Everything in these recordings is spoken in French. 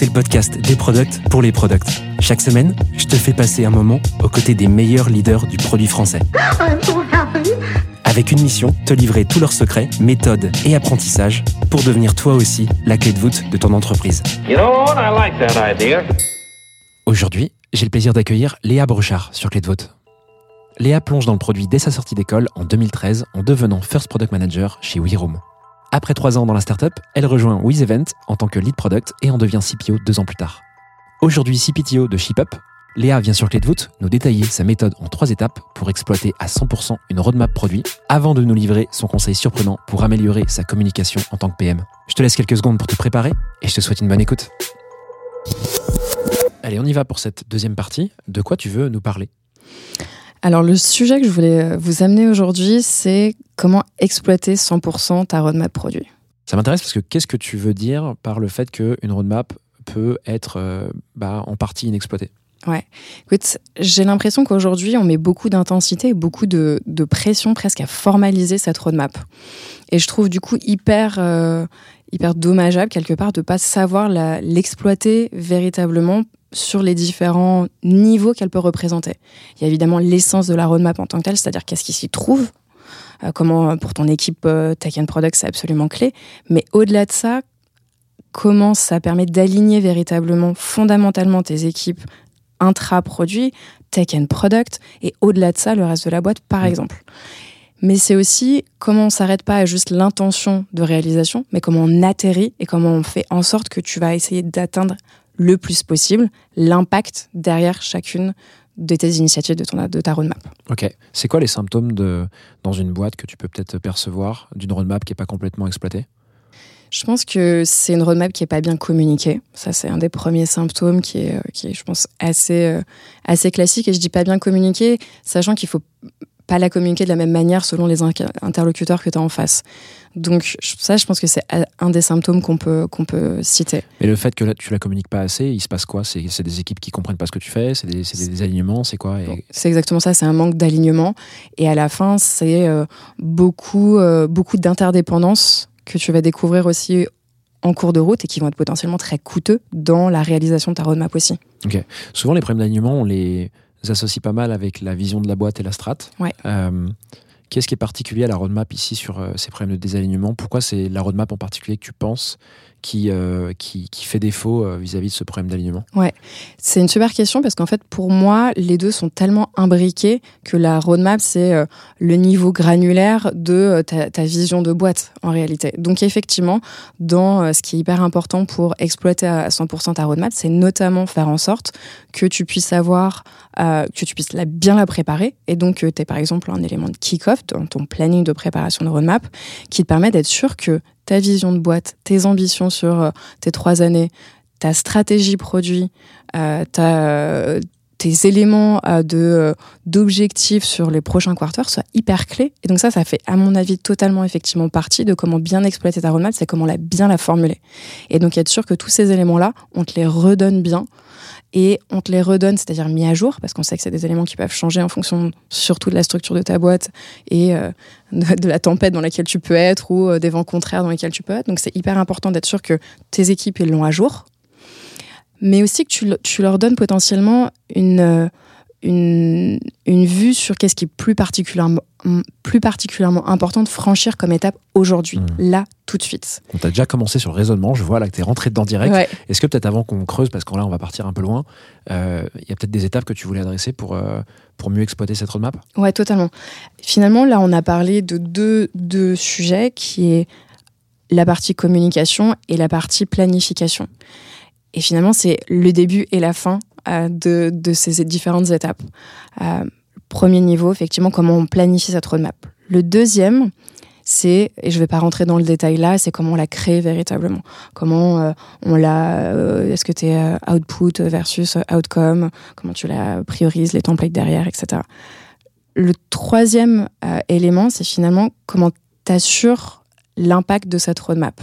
c'est le podcast des products pour les products. Chaque semaine, je te fais passer un moment aux côtés des meilleurs leaders du produit français. Avec une mission, te livrer tous leurs secrets, méthodes et apprentissages pour devenir toi aussi la clé de voûte de ton entreprise. You know what? I like that idea. Aujourd'hui, j'ai le plaisir d'accueillir Léa Brochard sur Clé de voûte. Léa plonge dans le produit dès sa sortie d'école en 2013 en devenant First Product Manager chez WeRoom. Après trois ans dans la startup, elle rejoint WizEvent en tant que lead product et en devient CPO deux ans plus tard. Aujourd'hui CPTO de ShipUp, Léa vient sur Clé de voûte nous détailler sa méthode en trois étapes pour exploiter à 100% une roadmap produit avant de nous livrer son conseil surprenant pour améliorer sa communication en tant que PM. Je te laisse quelques secondes pour te préparer et je te souhaite une bonne écoute. Allez, on y va pour cette deuxième partie. De quoi tu veux nous parler? Alors le sujet que je voulais euh, vous amener aujourd'hui, c'est comment exploiter 100% ta roadmap produit. Ça m'intéresse parce que qu'est-ce que tu veux dire par le fait qu'une roadmap peut être euh, bah, en partie inexploitée? Ouais. Écoute, j'ai l'impression qu'aujourd'hui, on met beaucoup d'intensité et beaucoup de, de pression presque à formaliser cette roadmap. Et je trouve du coup hyper, euh, hyper dommageable quelque part de pas savoir l'exploiter véritablement sur les différents niveaux qu'elle peut représenter. Il y a évidemment l'essence de la roadmap en tant que telle, c'est-à-dire qu'est-ce qui s'y trouve, euh, comment euh, pour ton équipe euh, Tech and Product c'est absolument clé, mais au-delà de ça, comment ça permet d'aligner véritablement fondamentalement tes équipes intra-produit, tech and product, et au-delà de ça, le reste de la boîte, par exemple. Mais c'est aussi comment on s'arrête pas à juste l'intention de réalisation, mais comment on atterrit et comment on fait en sorte que tu vas essayer d'atteindre le plus possible l'impact derrière chacune de tes initiatives, de, ton, de ta roadmap. Ok. C'est quoi les symptômes de, dans une boîte que tu peux peut-être percevoir d'une roadmap qui n'est pas complètement exploitée? Je pense que c'est une roadmap qui est pas bien communiquée. Ça, c'est un des premiers symptômes qui est, euh, qui est je pense, assez, euh, assez classique. Et je dis pas bien communiquée, sachant qu'il faut pas la communiquer de la même manière selon les interlocuteurs que tu as en face. Donc ça, je pense que c'est a- un des symptômes qu'on peut, qu'on peut citer. Et le fait que là, tu la communiques pas assez, il se passe quoi? C'est c'est des équipes qui comprennent pas ce que tu fais? C'est des, c'est des désalignements C'est quoi? Et- C'est exactement ça, c'est un manque d'alignement. Et à la fin, c'est euh, beaucoup, euh, beaucoup d'interdépendance que tu vas découvrir aussi en cours de route et qui vont être potentiellement très coûteux dans la réalisation de ta roadmap aussi. Souvent, les problèmes d'alignement, on les associe pas mal avec la vision de la boîte et la strat. Ouais. Euh, Qu'est-ce qui est particulier à la roadmap ici sur euh, ces problèmes de désalignement? Pourquoi c'est la roadmap en particulier que tu penses qui, euh, qui, qui fait défaut euh, vis-à-vis de ce problème d'alignement? C'est une super question parce qu'en fait, pour moi, les deux sont tellement imbriqués que la roadmap, c'est euh, le niveau granulaire de ta, vision de boîte en réalité. Donc effectivement, dans ce qui est hyper important pour exploiter à 100% ta roadmap, c'est notamment faire en sorte que tu puisses avoir, que tu puisses bien la préparer. Et donc que tu aies par exemple un élément de kick-off dans ton planning de préparation de roadmap qui te permet d'être sûr que ta vision de boîte, tes ambitions sur euh, tes trois années, ta stratégie produit, euh, ta, euh, tes éléments euh, de euh, d'objectifs sur les prochains quarters soient hyper clés. Et donc ça, ça fait à mon avis totalement effectivement partie de comment bien exploiter ta roadmap, c'est comment la bien la formuler. Et donc être sûr que tous ces éléments-là, on te les redonne bien et on te les redonne, c'est-à-dire mis à jour, parce qu'on sait que c'est des éléments qui peuvent changer en fonction surtout de la structure de ta boîte et euh, de, la tempête dans laquelle tu peux être ou euh, des vents contraires dans lesquels tu peux être. Donc c'est hyper important d'être sûr que tes équipes ils l'ont à jour, mais aussi que tu, tu leur donnes potentiellement une, euh, une, une vue sur qu'est-ce qui est plus particulièrement, plus particulièrement important de franchir comme étape aujourd'hui, Mhm. là, tout de suite. On t'a déjà commencé sur le raisonnement, je vois là que tu es rentré dedans direct. Ouais. Est-ce que peut-être avant qu'on creuse, parce que là on va partir un peu loin, euh, il y a peut-être des étapes que tu voulais adresser pour, euh, pour mieux exploiter cette roadmap? Ouais, totalement. Finalement, là, on a parlé de deux, deux sujets qui est la partie communication et la partie planification. Et finalement, c'est le début et la fin euh, de, ces différentes étapes. Euh, premier niveau, effectivement, comment on planifie cette roadmap. Le deuxième, c'est, et je ne vais pas rentrer dans le détail là, c'est comment on la crée véritablement. Comment euh, on la. euh, Est-ce que tu es output versus outcome? Comment tu la priorises, les templates derrière, etc. Le troisième élément, c'est finalement comment tu assures l'impact de cette roadmap.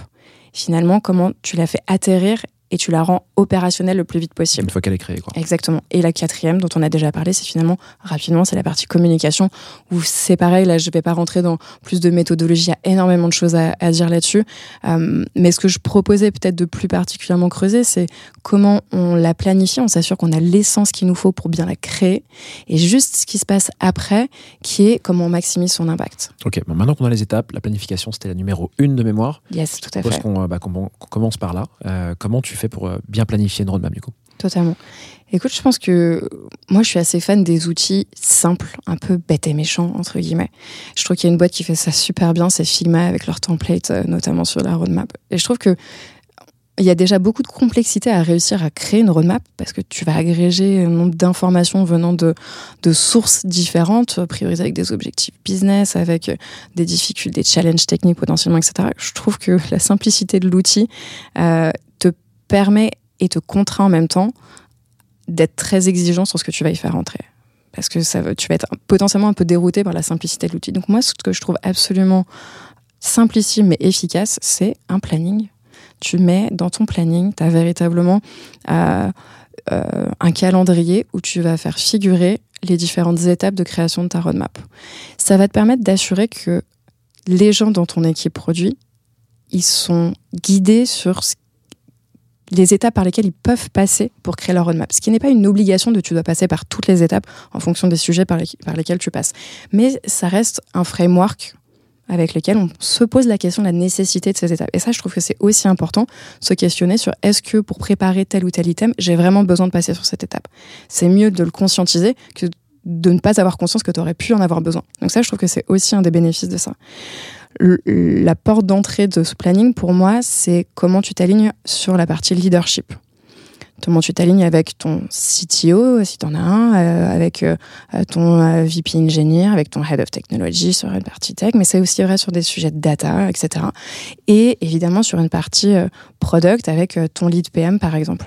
Finalement, comment tu la fais atterrir et tu la rends opérationnelle le plus vite possible. Une fois qu'elle est créée, quoi. Exactement. Et la quatrième, dont on a déjà parlé, c'est finalement, rapidement, c'est la partie communication, où c'est pareil, là, je vais pas rentrer dans plus de méthodologie, il y a énormément de choses à, à dire là-dessus. Euh, mais ce que je proposais peut-être de plus particulièrement creuser, c'est comment on la planifie, on s'assure qu'on a l'essence qu'il nous faut pour bien la créer, et juste ce qui se passe après, qui est comment on maximise son impact. Ok, bon, maintenant qu'on a les étapes, la planification, c'était la numéro une de mémoire. Yes, tout à Je fait. qu'on euh, bah, qu'on commence par là. Euh, comment tu fais pour euh, bien planifier une roadmap, du coup Totalement. Écoute, je pense que moi, je suis assez fan des outils simples, un peu bêtes et méchants, entre guillemets. Je trouve qu'il y a une boîte qui fait ça super bien, c'est Figma, avec leur template, euh, notamment sur la roadmap. Et je trouve que il y a déjà beaucoup de complexité à réussir à créer une roadmap parce que tu vas agréger un nombre d'informations venant de, de sources différentes, prioriser avec des objectifs business, avec des difficultés, des challenges techniques potentiellement, etc. Je trouve que la simplicité de l'outil euh, te permet et te contraint en même temps d'être très exigeant sur ce que tu vas y faire entrer. Parce que ça, tu vas être potentiellement un peu dérouté par la simplicité de l'outil. Donc moi, ce que je trouve absolument simplissime mais efficace, c'est un planning. Tu mets dans ton planning, tu as véritablement euh, euh, un calendrier où tu vas faire figurer les différentes étapes de création de ta roadmap. Ça va te permettre d'assurer que les gens dans ton équipe produit, ils sont guidés sur ce les étapes par lesquelles ils peuvent passer pour créer leur roadmap. Ce qui n'est pas une obligation de tu dois passer par toutes les étapes en fonction des sujets par, les- par lesquels tu passes. Mais ça reste un framework avec lequel on se pose la question de la nécessité de ces étapes. Et ça, je trouve que c'est aussi important, se questionner sur est-ce que pour préparer tel ou tel item, j'ai vraiment besoin de passer sur cette étape. C'est mieux de le conscientiser que de ne pas avoir conscience que tu aurais pu en avoir besoin. Donc ça, je trouve que c'est aussi un des bénéfices de ça. La porte d'entrée de ce planning, pour moi, c'est comment tu t'alignes sur la partie leadership. Comment tu t'alignes avec ton CTO, si tu en as un, euh, avec euh, ton euh, VP Engineer, avec ton Head of Technology sur une partie tech, mais c'est aussi vrai sur des sujets de data, etc. Et évidemment sur une partie product avec ton lead PM, par exemple.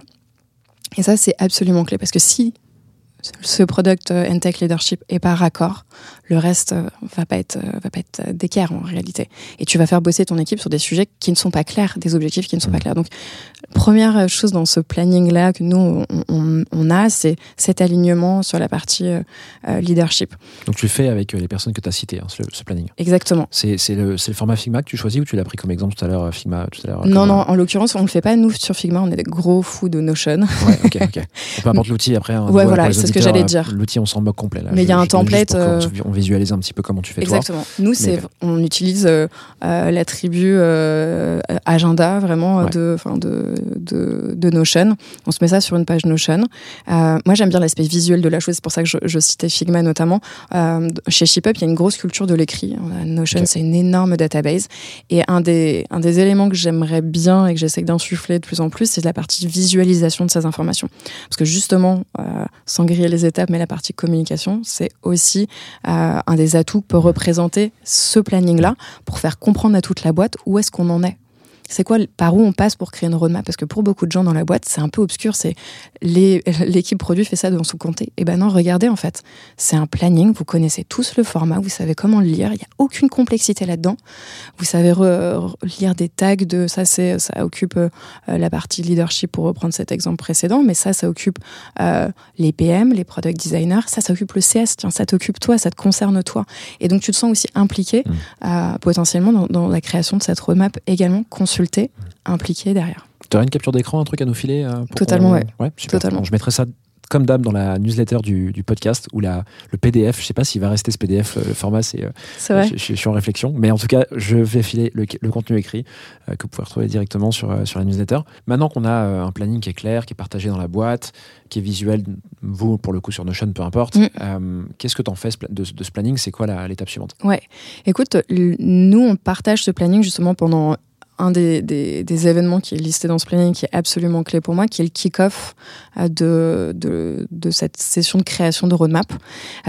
Et ça, c'est absolument clé, parce que si ce product euh, and tech leadership est pas raccord, le reste euh, va pas être euh, va pas être d'équerre en réalité. Et tu vas faire bosser ton équipe sur des sujets qui ne sont pas clairs, des objectifs qui ne sont pas clairs. Donc première chose dans ce planning là que nous on, on- on a, c'est cet alignement sur la partie euh, leadership. Donc tu le fais avec les personnes que tu as citées, hein, ce, ce planning. Exactement. C'est le, le format Figma que tu choisis ou tu l'as pris comme exemple tout à l'heure, Figma tout à l'heure Non non, en l'occurrence on le fait pas nous sur Figma, on est des gros fous de Notion. Ouais, ok, ok. Peu importe l'outil après. hein, Ouais, voilà, ce que j'allais euh, dire. L'outil, on s'en moque complet. Là. Mais il y a un template, qu'on- On visualise un petit peu comment tu fais toi. Exactement. Nous, c'est, on utilise euh, euh, l'attribut euh, agenda vraiment euh, Ouais. de, de, de, de Notion. On se met ça sur une page Notion. Euh, moi, j'aime bien l'aspect visuel de la chose. C'est pour ça que je, je citais Figma notamment. Euh, chez ShipUp, il y a une grosse culture de l'écrit. Notion, c'est une énorme database. Et un des, un des éléments que j'aimerais bien et que j'essaie d'insuffler de plus en plus, c'est la partie visualisation de ces informations. Parce que justement, euh, sans griller les étapes, mais la partie communication, c'est aussi euh, un des atouts que peut représenter ce planning-là pour faire comprendre à toute la boîte où est-ce qu'on en est. C'est quoi, par où on passe pour créer une roadmap? Parce que pour beaucoup de gens dans la boîte, c'est un peu obscur. C'est l'équipe produit fait ça dans son comté. Et ben non, regardez en fait, c'est un planning. Vous connaissez tous le format, vous savez comment le lire. Il n'y a aucune complexité là-dedans. Vous savez re- re- lire des tags de ça. C'est ça occupe euh, la partie leadership pour reprendre cet exemple précédent, mais ça, ça occupe euh, les PM, les product designers. Ça, ça occupe le CS. Tiens, ça t'occupe toi, ça te concerne toi. Et donc tu te sens aussi impliqué euh, potentiellement dans, dans la création de cette roadmap également impliqué derrière. Tu aurais une capture d'écran, un truc à nous filer euh, pour Totalement, qu'on- ouais. Ouais. Totalement. Je mettrai ça comme d'hab dans la newsletter du, du podcast ou la, le PDF. Je sais pas s'il va rester ce PDF. euh, Le format, c'est. euh, C'est vrai Je, je- suis en réflexion, mais en tout cas, je vais filer le, le contenu écrit euh, que vous pouvez retrouver directement sur, euh, sur la newsletter. Maintenant qu'on a un planning qui est clair, qui est partagé dans la boîte, qui est visuel, vous pour le coup sur Notion, peu importe, Mm. qu'est-ce que tu en fais de, de ce planning? C'est quoi l'étape suivante? Ouais. Écoute, nous, on partage ce planning justement pendant un des, des- des événements qui est listé dans ce planning, qui est absolument clé pour moi, qui est le kick-off euh, de, de, de cette session de création de roadmap.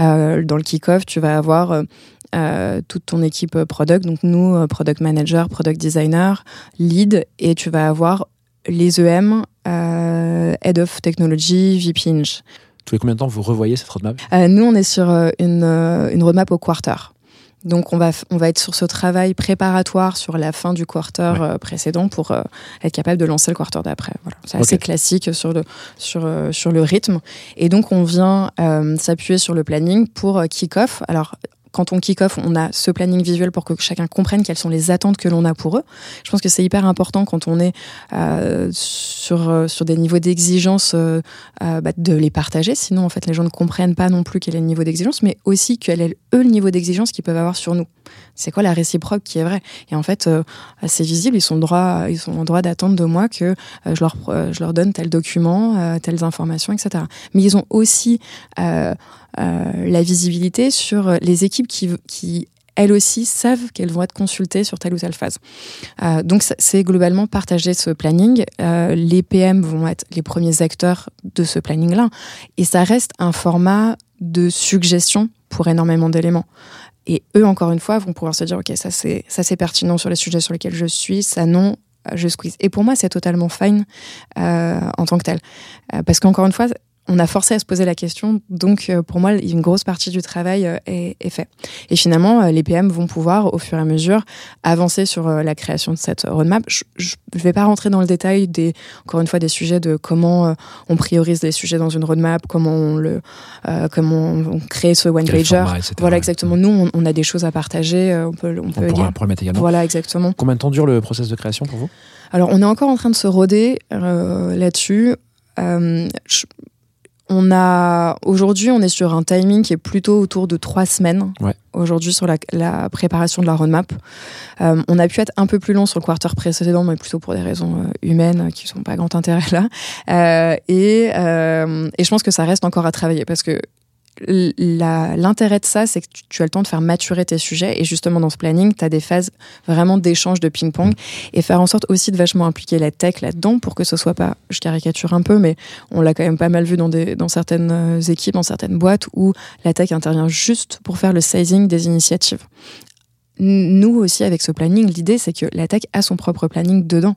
Euh, dans le kick-off, tu vas avoir euh, toute ton équipe product, donc nous, product manager, product designer, lead, et tu vas avoir les EM, euh, head of technology, VP. Tous les combien de temps vous revoyez cette roadmap? Nous, on est sur une, une roadmap au quarter. Donc, on va, on va être sur ce travail préparatoire sur la fin du quarter Ouais. euh, précédent pour euh, être capable de lancer le quarter d'après. Voilà. C'est assez classique sur le, sur, euh, sur le rythme. Et donc, on vient s'appuyer sur le planning pour kick-off. Alors, quand on kick-off, on a ce planning visuel pour que chacun comprenne quelles sont les attentes que l'on a pour eux. Je pense que c'est hyper important quand on est euh, sur, euh, sur des niveaux d'exigence euh, euh, bah, de les partager. Sinon, en fait, les gens ne comprennent pas non plus quel est le niveau d'exigence, mais aussi quel est eux le niveau d'exigence qu'ils peuvent avoir sur nous. C'est quoi la réciproque qui est vraie? Et en fait, euh, c'est visible. Ils sont droit, en droit d'attendre de moi que euh, je leur, euh, je leur donne tel document, telles informations, etc. Mais ils ont aussi la visibilité sur les équipes qui, elles aussi savent qu'elles vont être consultées sur telle ou telle phase. Donc c'est globalement partager ce planning. Les PM vont être les premiers acteurs de ce planning-là. Et ça reste un format de suggestion pour énormément d'éléments. Et eux, encore une fois, vont pouvoir se dire, OK, ça c'est, ça c'est pertinent sur les sujets sur lesquels je suis, ça non, je squeeze. Et pour moi, c'est totalement fine euh, en tant que tel. Euh, parce qu'encore une fois, on a forcé à se poser la question, donc euh, pour moi, une grosse partie du travail euh, est, est fait. Et finalement, euh, les PM vont pouvoir, au fur et à mesure, avancer sur la création de cette roadmap. Je ne vais pas rentrer dans le détail des, encore une fois, des sujets de comment on priorise les sujets dans une roadmap, comment on le, euh, comment on crée ce one pager. format. Voilà exactement. Nous, on, on a des choses à partager. On peut, on On peut pourra, également. Voilà exactement. Combien de temps dure le process de création pour vous? Alors, on est encore en train de se roder euh, là-dessus. Euh, je- on a aujourd'hui, on est sur un timing qui est plutôt autour de trois semaines. Ouais. Aujourd'hui, sur la, la préparation de la roadmap, Euh, on a pu être un peu plus long sur le quarter précédent, mais plutôt pour des raisons euh, humaines qui sont pas grand intérêt là. Euh, et, euh, et je pense que ça reste encore à travailler parce que l'intérêt de ça, c'est que tu, tu as le temps de faire maturer tes sujets. Et justement, dans ce planning, tu as des phases vraiment d'échange, de ping-pong. Et faire en sorte aussi de vachement impliquer la tech là-dedans pour que ce soit pas, je caricature un peu, mais on l'a quand même pas mal vu dans, des, dans certaines euh, équipes, dans certaines boîtes où la tech intervient juste pour faire le sizing des initiatives. Nous aussi, avec ce planning, l'idée, c'est que la tech a son propre planning dedans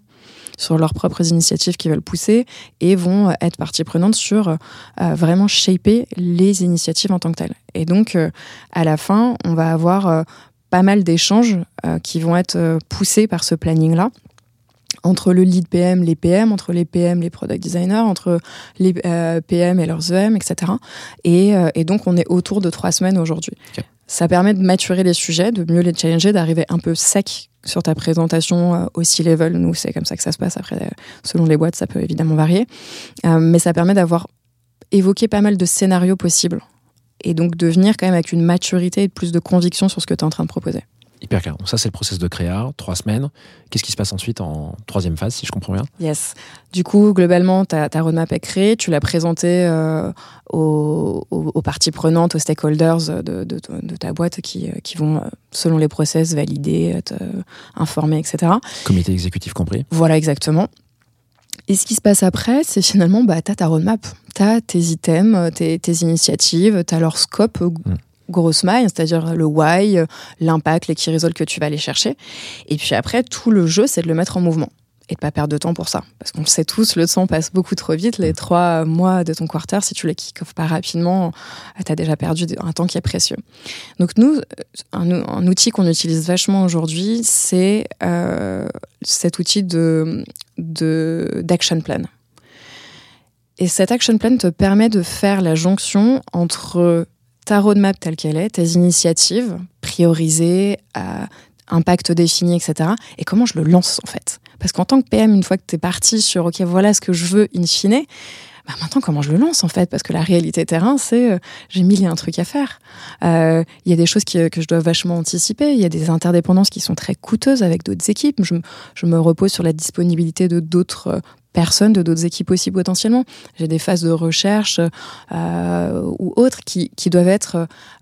sur leurs propres initiatives qu'ils veulent pousser et vont euh, être partie prenante sur euh, vraiment shaper les initiatives en tant que telles. Et donc, euh, à la fin, on va avoir pas mal d'échanges qui vont être poussés par ce planning-là entre le lead PM, les PM, entre les PM, les product designers, entre les PM et leurs EM, etc. Et, donc, on est autour de trois semaines aujourd'hui. Ça permet de maturer les sujets, de mieux les challenger, d'arriver un peu sec sur ta présentation euh, au C-level. Nous, c'est comme ça que ça se passe. Après, euh, selon les boîtes, ça peut évidemment varier. Euh, mais ça permet d'avoir évoqué pas mal de scénarios possibles. Et donc, de venir quand même avec une maturité et plus de conviction sur ce que tu es en train de proposer. Hyper clair. Donc ça, c'est le process de créa, trois semaines. Qu'est-ce qui se passe ensuite en troisième phase, si je comprends bien? Yes. Du coup, globalement, ta, ta roadmap est créée, tu l'as présentée euh, aux, aux- aux parties prenantes, aux stakeholders de, de- de ta boîte qui, euh, qui vont, euh, selon les process, valider, te informer, etc. Comité exécutif compris. Voilà, exactement. Et ce qui se passe après, c'est finalement, bah, tu as ta roadmap, tu as tes items, tes, tes initiatives, tu as leur scope, euh, Mm. Grosse maille, c'est-à-dire le why, euh, l'impact, les key results que tu vas aller chercher. Et puis après, tout le jeu, c'est de le mettre en mouvement et de pas perdre de temps pour ça. Parce qu'on le sait tous, le temps passe beaucoup trop vite. Les trois mois de ton quarter, si tu les kick-off pas rapidement, tu as déjà perdu un temps qui est précieux. Donc nous, un, un outil qu'on utilise vachement aujourd'hui, c'est euh, cet outil de- d'action plan. Et cet action plan te permet de faire la jonction entre ta roadmap telle qu'elle est, tes initiatives priorisées, à impact défini, etc. Et comment je le lance en fait? Parce qu'en tant que PM, une fois que tu es parti sur OK, voilà ce que je veux in fine, bah maintenant comment je le lance en fait? Parce que la réalité terrain, c'est euh, j'ai mille et un trucs à faire. Euh, Il y a des choses qui, que je dois vachement anticiper. Il y a des interdépendances qui sont très coûteuses avec d'autres équipes. Je me repose sur la disponibilité de d'autres euh, personnes, de d'autres équipes aussi potentiellement. J'ai des phases de recherche euh, ou autres qui, qui doivent être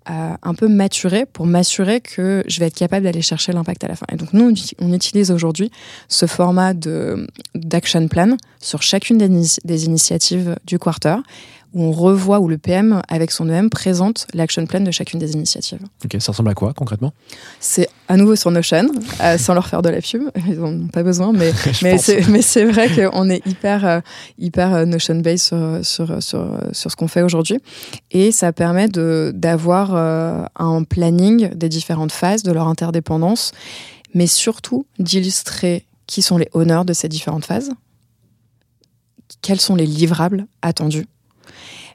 euh, un peu maturées pour m'assurer que je vais être capable d'aller chercher l'impact à la fin. Et donc nous, on uti- on utilise aujourd'hui ce format d'action plan sur chacune des, des initiatives du quarter où on revoit, où le PM, avec son EM, présente l'action plan de chacune des initiatives. Ok, ça ressemble à quoi concrètement? C'est à nouveau sur Notion, euh, sans leur faire de la pub, ils n'en ont pas besoin, mais, mais c'est vrai qu'on est hyper, euh, hyper euh, Notion-based sur, sur, sur, sur ce qu'on fait aujourd'hui. Et ça permet de- d'avoir euh, un planning des différentes phases, de leur interdépendance, mais surtout d'illustrer qui sont les honneurs de ces différentes phases, quels sont les livrables attendus,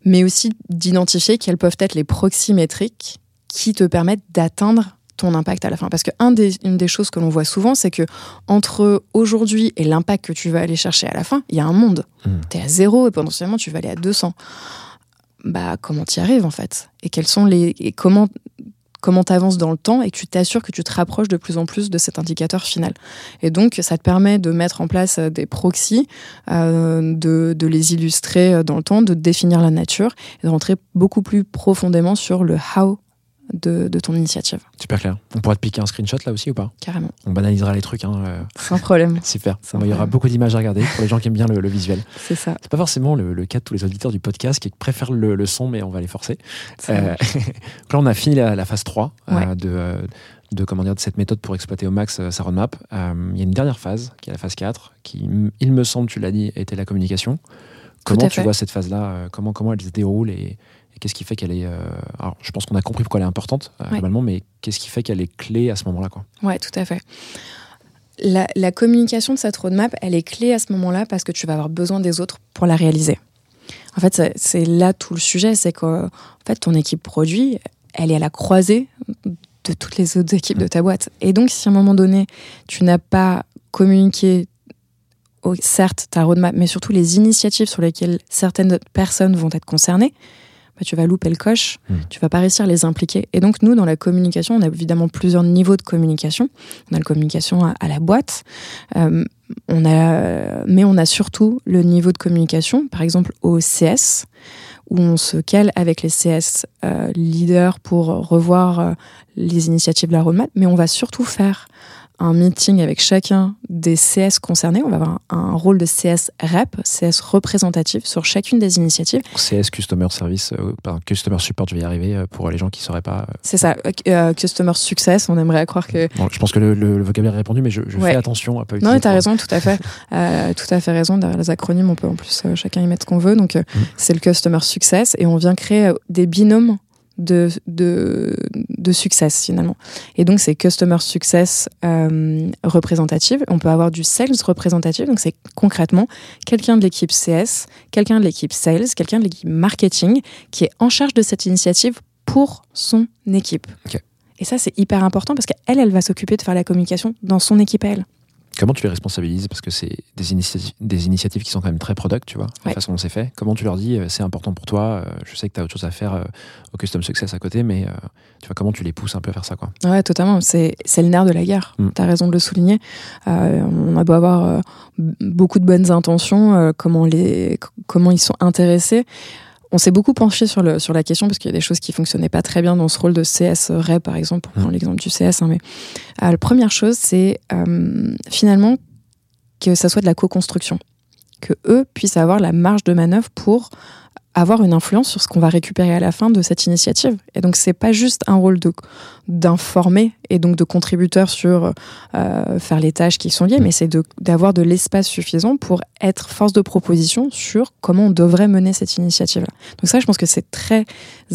mais aussi d'identifier quelles peuvent être les proxys métriques qui te permettent d'atteindre ton impact à la fin. Parce que un des, une des choses que l'on voit souvent, c'est que entre aujourd'hui et l'impact que tu vas aller chercher à la fin, il y a un monde. Mm. Tu es à zéro et potentiellement tu vas aller à 200. Bah, comment tu y arrives en fait? Et quels sont les et comment comment tu avances dans le temps et que tu t'assures que tu te rapproches de plus en plus de cet indicateur final. Et donc, ça te permet de mettre en place euh, des proxys, euh, de, de les illustrer euh, dans le temps, de définir la nature et de rentrer beaucoup plus profondément sur le how de, de ton initiative, Super clair. On pourra te piquer un screenshot là aussi ou pas? Carrément. On banalisera les trucs. Hein, euh, Sans problème, super. Sans il y aura beaucoup d'images à regarder pour les gens qui aiment bien le, le visuel. c'est ça. C'est pas forcément le, le cas de tous les auditeurs du podcast qui préfèrent le, le son, mais on va les forcer. Euh, donc là, on a fini la, la phase 3 euh, Ouais. de, euh, de, comment dire, de cette méthode pour exploiter au max euh, sa roadmap. Euh, Il y a une dernière phase, qui est la phase 4, qui, il me semble, tu l'as dit, était la communication. Comment tu vois cette phase-là? Euh, comment, comment elle se déroule et, et qu'est-ce qui fait qu'elle est. euh, alors, je pense qu'on a compris pourquoi elle est importante, euh, Ouais. globalement, mais qu'est-ce qui fait qu'elle est clé à ce moment-là quoi? Ouais, tout à fait. La, la communication de cette roadmap, elle est clé à ce moment-là parce que tu vas avoir besoin des autres pour la réaliser. En fait, c'est- là tout le sujet, c'est que en fait, ton équipe produit, elle est à la croisée de toutes les autres équipes de ta boîte. Et donc, si à un moment donné, tu n'as pas communiqué, au- certes, ta roadmap, mais surtout les initiatives sur lesquelles certaines personnes vont être concernées, bah, tu vas louper le coche, Hmm. tu vas pas réussir à les impliquer. Et donc, nous, dans la communication, on a évidemment plusieurs niveaux de communication. On a la communication à, à la boîte, euh, on a, mais on a surtout le niveau de communication, par exemple au CS, où on se cale avec les CS euh, leaders pour revoir euh, les initiatives de la roadmap, mais on va surtout faire un meeting avec chacun des CS concernés. On va avoir un, un rôle de CS rep, CS représentatif sur chacune des initiatives. CS, Customer Service, euh, pardon, Customer Support, je vais y arriver euh, pour les gens qui ne sauraient pas. euh, C'est ça, euh, euh, Customer Success, on aimerait croire que Bon, je pense que le, le- le vocabulaire est répondu, mais je, je Ouais. fais attention à pas Non, utiliser. mais t'as trop. raison, tout à fait. Euh, tout à fait raison. Derrière les acronymes, on peut en plus chacun y mettre ce qu'on veut. Donc, euh, Mhm. c'est le Customer Success et on vient créer des binômes de, de, de success finalement. Et donc, c'est Customer Success euh, représentative. On peut avoir du Sales représentatif. Donc, c'est concrètement quelqu'un de l'équipe CS, quelqu'un de l'équipe Sales, quelqu'un de l'équipe Marketing qui est en charge de cette initiative pour son équipe. Et ça, c'est hyper important parce qu'elle, elle va s'occuper de faire la communication dans son équipe à elle. Comment tu les responsabilises? Parce que c'est des initiatives, des initiatives qui sont quand même très product, tu vois, la Ouais. façon dont c'est fait. Comment tu leur dis euh, c'est important pour toi euh, Je sais que tu as autre chose à faire euh, au Custom Success à côté, mais tu vois, comment tu les pousses un peu à faire ça quoi? Ouais, totalement. C'est, le nerf de la guerre. Mm. Tu as raison de le souligner. Euh, on a beau avoir euh, beaucoup de bonnes intentions, euh, comment, les, comment ils sont intéressés. On s'est beaucoup penché sur, le, sur la question parce qu'il y a des choses qui fonctionnaient pas très bien dans ce rôle de CS par exemple, pour prendre l'exemple du CS. hein, mais euh, la première chose, c'est euh, finalement que ça soit de la co-construction. Que eux puissent avoir la marge de manœuvre pour avoir une influence sur ce qu'on va récupérer à la fin de cette initiative. Et donc, c'est pas juste un rôle d'informer et donc de contributeur sur euh, faire les tâches qui sont liées, mais c'est d'avoir de, l'espace suffisant pour être force de proposition sur comment on devrait mener cette initiative-là. Donc ça, je pense que c'est très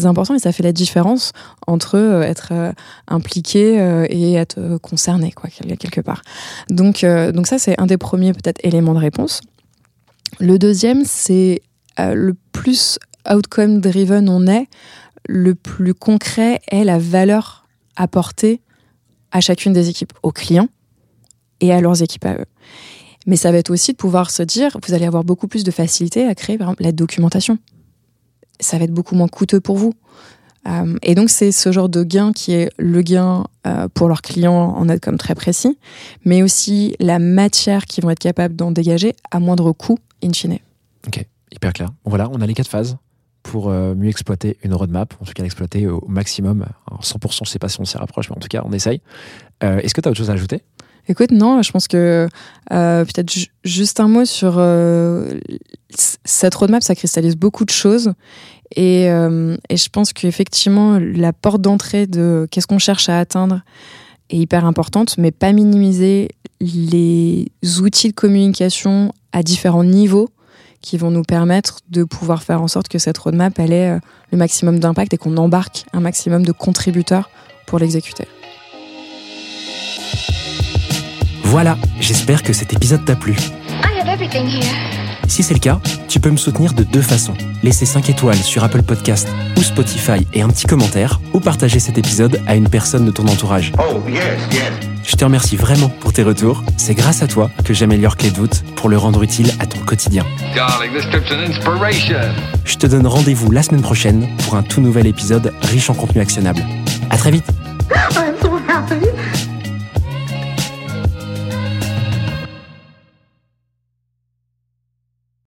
important et ça fait la différence entre euh, être euh, impliqué et être concerné, quoi, quel- quelque part. Donc, donc ça, c'est un des premiers peut-être éléments de réponse. Le deuxième, c'est euh, le plus outcome driven on est, le plus concret est la valeur apportée à chacune des équipes, aux clients et à leurs équipes à eux. Mais ça va être aussi de pouvoir se dire, vous allez avoir beaucoup plus de facilité à créer, par exemple, la documentation. Ça va être beaucoup moins coûteux pour vous. Euh, et donc, c'est ce genre de gain qui est le gain euh, pour leurs clients en outcome très précis, mais aussi la matière qu'ils vont être capables d'en dégager à moindre coût, in fine. Hyper clair. Voilà, on a les quatre phases pour euh, mieux exploiter une roadmap, en tout cas l'exploiter au maximum. Alors, 100%, je sais pas si on s'y rapproche, mais en tout cas, on essaye. Euh, Est-ce que tu as autre chose à ajouter? Écoute, non, je pense que euh, peut-être ju- juste un mot sur cette roadmap, ça cristallise beaucoup de choses. Et, et je pense qu'effectivement, la porte d'entrée de qu'est-ce qu'on cherche à atteindre est hyper importante, mais pas minimiser les outils de communication à différents niveaux qui vont nous permettre de pouvoir faire en sorte que cette roadmap elle ait euh, le maximum d'impact et qu'on embarque un maximum de contributeurs pour l'exécuter. Voilà, j'espère que cet épisode t'a plu. I have everything here. Si c'est le cas, tu peux me soutenir de deux façons. Laisser 5 étoiles sur Apple Podcast ou Spotify et un petit commentaire, ou partager cet épisode à une personne de ton entourage. Oh, yes, yes. Je te remercie vraiment pour tes retours. C'est grâce à toi que j'améliore Clé de voûte pour le rendre utile à ton quotidien. Darling, this trip's an inspiration. Je te donne rendez-vous la semaine prochaine pour un tout nouvel épisode riche en contenu actionnable. À très vite